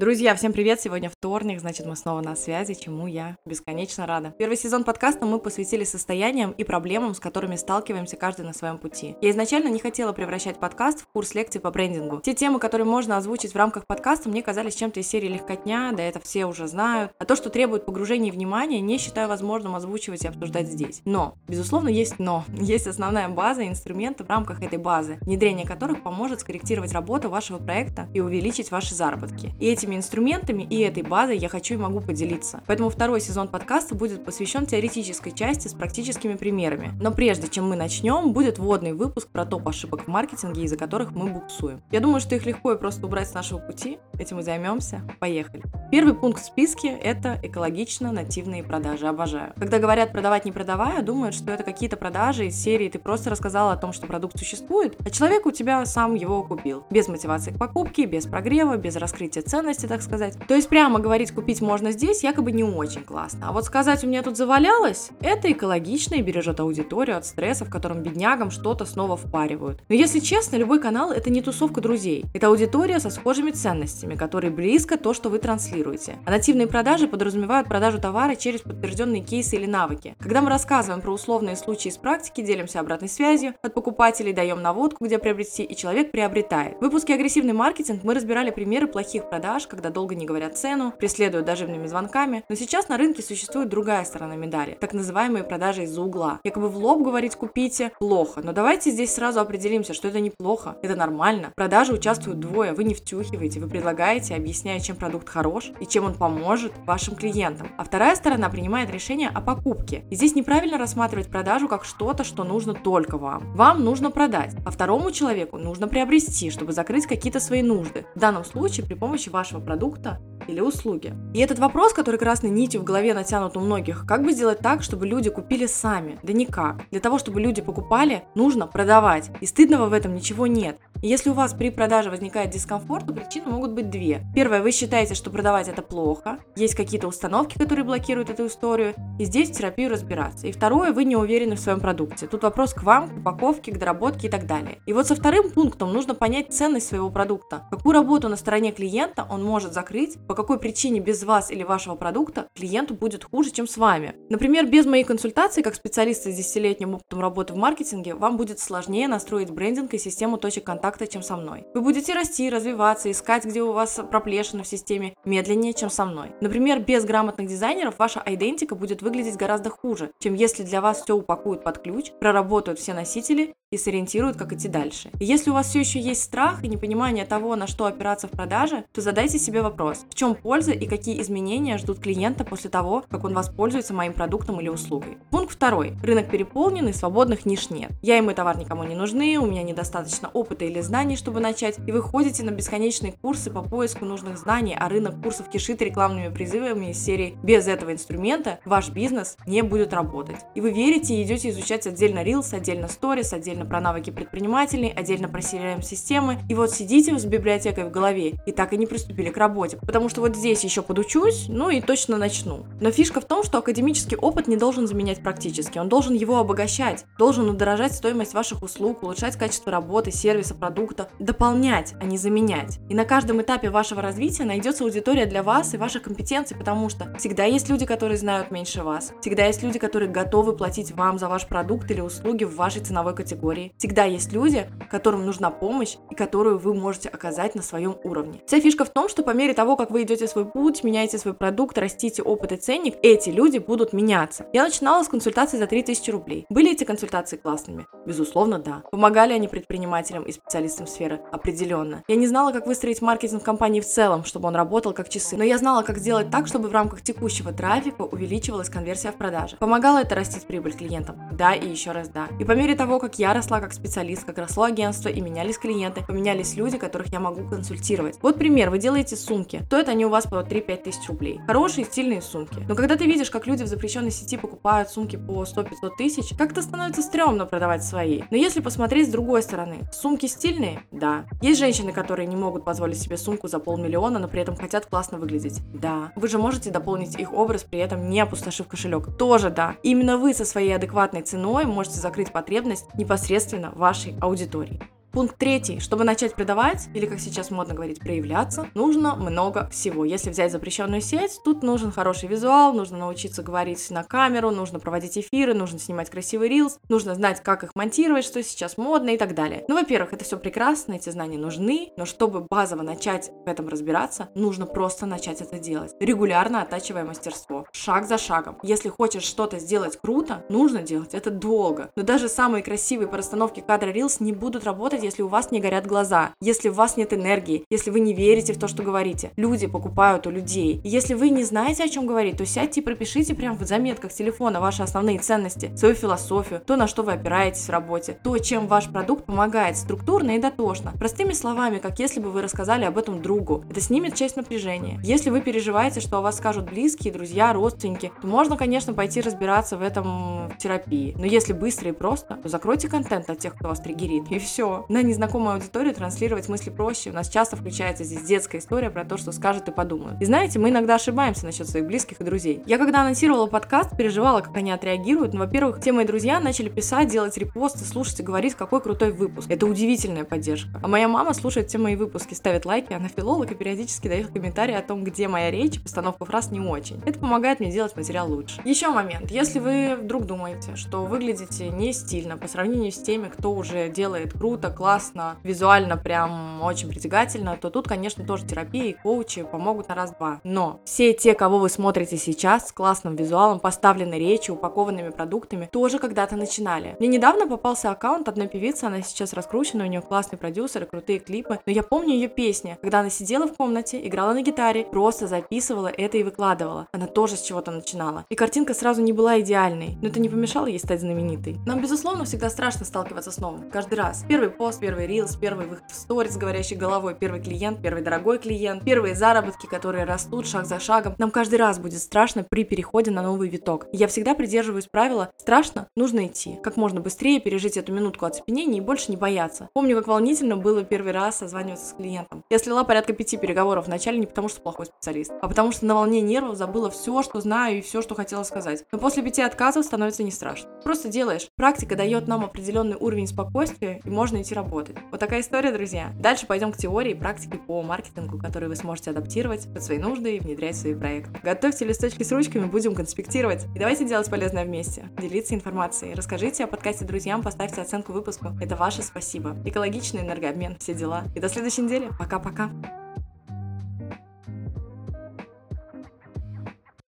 Друзья, всем привет! Сегодня вторник, значит, мы снова на связи, чему я бесконечно рада. Первый сезон подкаста мы посвятили состояниям и проблемам, с которыми сталкиваемся каждый на своем пути. Я изначально не хотела превращать подкаст в курс лекций по брендингу. Те темы, которые можно озвучить в рамках подкаста, мне казались чем-то из серии легкотня, да это все уже знают. А то, что требует погружения и внимания, не считаю возможным озвучивать и обсуждать здесь. Но, безусловно, есть но. Есть основная база и инструменты в рамках этой базы, внедрение которых поможет скорректировать работу вашего проекта и увеличить ваши заработки. И этими этими инструментами и этой базой я хочу и могу поделиться. Поэтому второй сезон подкаста будет посвящен теоретической части с практическими примерами. Но прежде чем мы начнем, будет вводный выпуск про топ ошибок в маркетинге, из-за которых мы буксуем. Я думаю, что их легко и просто убрать с нашего пути. Этим мы займемся. Поехали. Первый пункт в списке – это экологично нативные продажи. Обожаю. Когда говорят продавать не продавая, думают, что это какие-то продажи из серии «ты просто рассказала о том, что продукт существует, а человек у тебя сам его купил». Без мотивации к покупке, без прогрева, без раскрытия ценности так сказать. То есть прямо говорить купить можно здесь якобы не очень классно. А вот сказать у меня тут завалялось, это экологично и бережет аудиторию от стресса, в котором беднягам что-то снова впаривают. Но если честно, любой канал это не тусовка друзей. Это аудитория со схожими ценностями, которые близко то, что вы транслируете. А нативные продажи подразумевают продажу товара через подтвержденные кейсы или навыки. Когда мы рассказываем про условные случаи из практики, делимся обратной связью от покупателей, даем наводку, где приобрести, и человек приобретает. В выпуске «Агрессивный маркетинг» мы разбирали примеры плохих продаж, когда долго не говорят цену, преследуют доживными звонками. Но сейчас на рынке существует другая сторона медали, так называемые продажи из-за угла. Якобы в лоб говорить «купите» плохо, но давайте здесь сразу определимся, что это неплохо, это нормально. В продаже участвуют двое, вы не втюхиваете, вы предлагаете, объясняя, чем продукт хорош и чем он поможет вашим клиентам. А вторая сторона принимает решение о покупке. И здесь неправильно рассматривать продажу как что-то, что нужно только вам. Вам нужно продать, а второму человеку нужно приобрести, чтобы закрыть какие-то свои нужды. В данном случае при помощи вашего продукта или услуги. И этот вопрос, который красной нитью в голове натянут у многих, как бы сделать так, чтобы люди купили сами? Да никак. Для того, чтобы люди покупали, нужно продавать. И стыдного в этом ничего нет. Если у вас при продаже возникает дискомфорт, то причины могут быть две. Первое, вы считаете, что продавать это плохо, есть какие-то установки, которые блокируют эту историю, и здесь в терапию разбираться. И второе, вы не уверены в своем продукте. Тут вопрос к вам, к упаковке, к доработке и так далее. И вот со вторым пунктом нужно понять ценность своего продукта. Какую работу на стороне клиента он может закрыть, по какой причине без вас или вашего продукта клиенту будет хуже, чем с вами. Например, без моей консультации, как специалиста с десятилетним опытом работы в маркетинге, вам будет сложнее настроить брендинг и систему точек контакта, чем со мной. Вы будете расти, развиваться, искать, где у вас проплешины в системе, медленнее, чем со мной. Например, без грамотных дизайнеров ваша идентика будет выглядеть гораздо хуже, чем если для вас все упакуют под ключ, проработают все носители и сориентируют, как идти дальше. И если у вас все еще есть страх и непонимание того, на что опираться в продаже, то задайте себе вопрос, в чем польза и какие изменения ждут клиента после того, как он воспользуется моим продуктом или услугой. Пункт второй. Рынок переполнен и свободных ниш нет. Я и мой товар никому не нужны, у меня недостаточно опыта или знаний, чтобы начать, и вы ходите на бесконечные курсы по поиску нужных знаний, а рынок курсов кишит рекламными призывами из серии «Без этого инструмента ваш бизнес не будет работать». И вы верите и идете изучать отдельно Reels, отдельно Stories, отдельно отдельно про навыки предпринимателей, отдельно про CRM-системы. И вот сидите с библиотекой в голове и так и не приступили к работе. Потому что вот здесь еще подучусь, ну и точно начну. Но фишка в том, что академический опыт не должен заменять практически. Он должен его обогащать, должен удорожать стоимость ваших услуг, улучшать качество работы, сервиса, продукта, дополнять, а не заменять. И на каждом этапе вашего развития найдется аудитория для вас и ваших компетенций, потому что всегда есть люди, которые знают меньше вас. Всегда есть люди, которые готовы платить вам за ваш продукт или услуги в вашей ценовой категории категории. Всегда есть люди, которым нужна помощь и которую вы можете оказать на своем уровне. Вся фишка в том, что по мере того, как вы идете свой путь, меняете свой продукт, растите опыт и ценник, эти люди будут меняться. Я начинала с консультации за 3000 рублей. Были эти консультации классными? Безусловно, да. Помогали они предпринимателям и специалистам сферы, определенно. Я не знала, как выстроить маркетинг компании в целом, чтобы он работал как часы, но я знала, как сделать так, чтобы в рамках текущего трафика увеличивалась конверсия в продаже. Помогало это растить прибыль клиентам? Да и еще раз да. И по мере того, как я росла как специалист, как росло агентство и менялись клиенты, поменялись люди, которых я могу консультировать. Вот пример, вы делаете сумки, стоят они у вас по 3-5 тысяч рублей. Хорошие стильные сумки. Но когда ты видишь, как люди в запрещенной сети покупают сумки по 100-500 тысяч, как-то становится стрёмно продавать свои. Но если посмотреть с другой стороны, сумки стильные? Да. Есть женщины, которые не могут позволить себе сумку за полмиллиона, но при этом хотят классно выглядеть? Да. Вы же можете дополнить их образ, при этом не опустошив кошелек? Тоже да. именно вы со своей адекватной ценой можете закрыть потребность непосредственно вашей аудитории. Пункт третий. Чтобы начать продавать, или как сейчас модно говорить, проявляться, нужно много всего. Если взять запрещенную сеть, тут нужен хороший визуал, нужно научиться говорить на камеру, нужно проводить эфиры, нужно снимать красивый рилс, нужно знать, как их монтировать, что сейчас модно и так далее. Ну, во-первых, это все прекрасно, эти знания нужны, но чтобы базово начать в этом разбираться, нужно просто начать это делать. Регулярно оттачивая мастерство. Шаг за шагом. Если хочешь что-то сделать круто, нужно делать это долго. Но даже самые красивые по расстановке кадра рилс не будут работать работать, если у вас не горят глаза, если у вас нет энергии, если вы не верите в то, что говорите. Люди покупают у людей. И если вы не знаете, о чем говорить, то сядьте и пропишите прямо в заметках телефона ваши основные ценности, свою философию, то, на что вы опираетесь в работе, то, чем ваш продукт помогает структурно и дотошно. Простыми словами, как если бы вы рассказали об этом другу. Это снимет часть напряжения. Если вы переживаете, что о вас скажут близкие, друзья, родственники, то можно, конечно, пойти разбираться в этом в терапии. Но если быстро и просто, то закройте контент от тех, кто вас триггерит, и все на незнакомую аудиторию транслировать мысли проще. У нас часто включается здесь детская история про то, что скажут и подумают. И знаете, мы иногда ошибаемся насчет своих близких и друзей. Я когда анонсировала подкаст, переживала, как они отреагируют. Но, во-первых, те мои друзья начали писать, делать репосты, слушать и говорить, какой крутой выпуск. Это удивительная поддержка. А моя мама слушает все мои выпуски, ставит лайки, она филолог и периодически дает комментарии о том, где моя речь, постановка фраз не очень. Это помогает мне делать материал лучше. Еще момент. Если вы вдруг думаете, что выглядите не стильно по сравнению с теми, кто уже делает круто, классно, визуально прям очень притягательно, то тут, конечно, тоже терапия и коучи помогут на раз-два. Но все те, кого вы смотрите сейчас с классным визуалом, поставленной речью, упакованными продуктами, тоже когда-то начинали. Мне недавно попался аккаунт одной певицы, она сейчас раскручена, у нее классный продюсер и крутые клипы, но я помню ее песни, когда она сидела в комнате, играла на гитаре, просто записывала это и выкладывала. Она тоже с чего-то начинала. И картинка сразу не была идеальной, но это не помешало ей стать знаменитой. Нам, безусловно, всегда страшно сталкиваться с новым. Каждый раз. Первый пост пост, первый рилс, первый выход в сторис говорящей головой, первый клиент, первый дорогой клиент, первые заработки, которые растут шаг за шагом. Нам каждый раз будет страшно при переходе на новый виток. Я всегда придерживаюсь правила «страшно, нужно идти». Как можно быстрее пережить эту минутку оцепенения и больше не бояться. Помню, как волнительно было первый раз созваниваться с клиентом. Я слила порядка пяти переговоров вначале не потому, что плохой специалист, а потому что на волне нервов забыла все, что знаю и все, что хотела сказать. Но после пяти отказов становится не страшно. Просто делаешь. Практика дает нам определенный уровень спокойствия и можно идти работать. Вот такая история, друзья. Дальше пойдем к теории и практике по маркетингу, которые вы сможете адаптировать под свои нужды и внедрять в свои проекты. Готовьте листочки с ручками, будем конспектировать. И давайте делать полезное вместе. Делиться информацией. Расскажите о подкасте друзьям, поставьте оценку выпуску. Это ваше спасибо. Экологичный энергообмен, все дела. И до следующей недели. Пока-пока.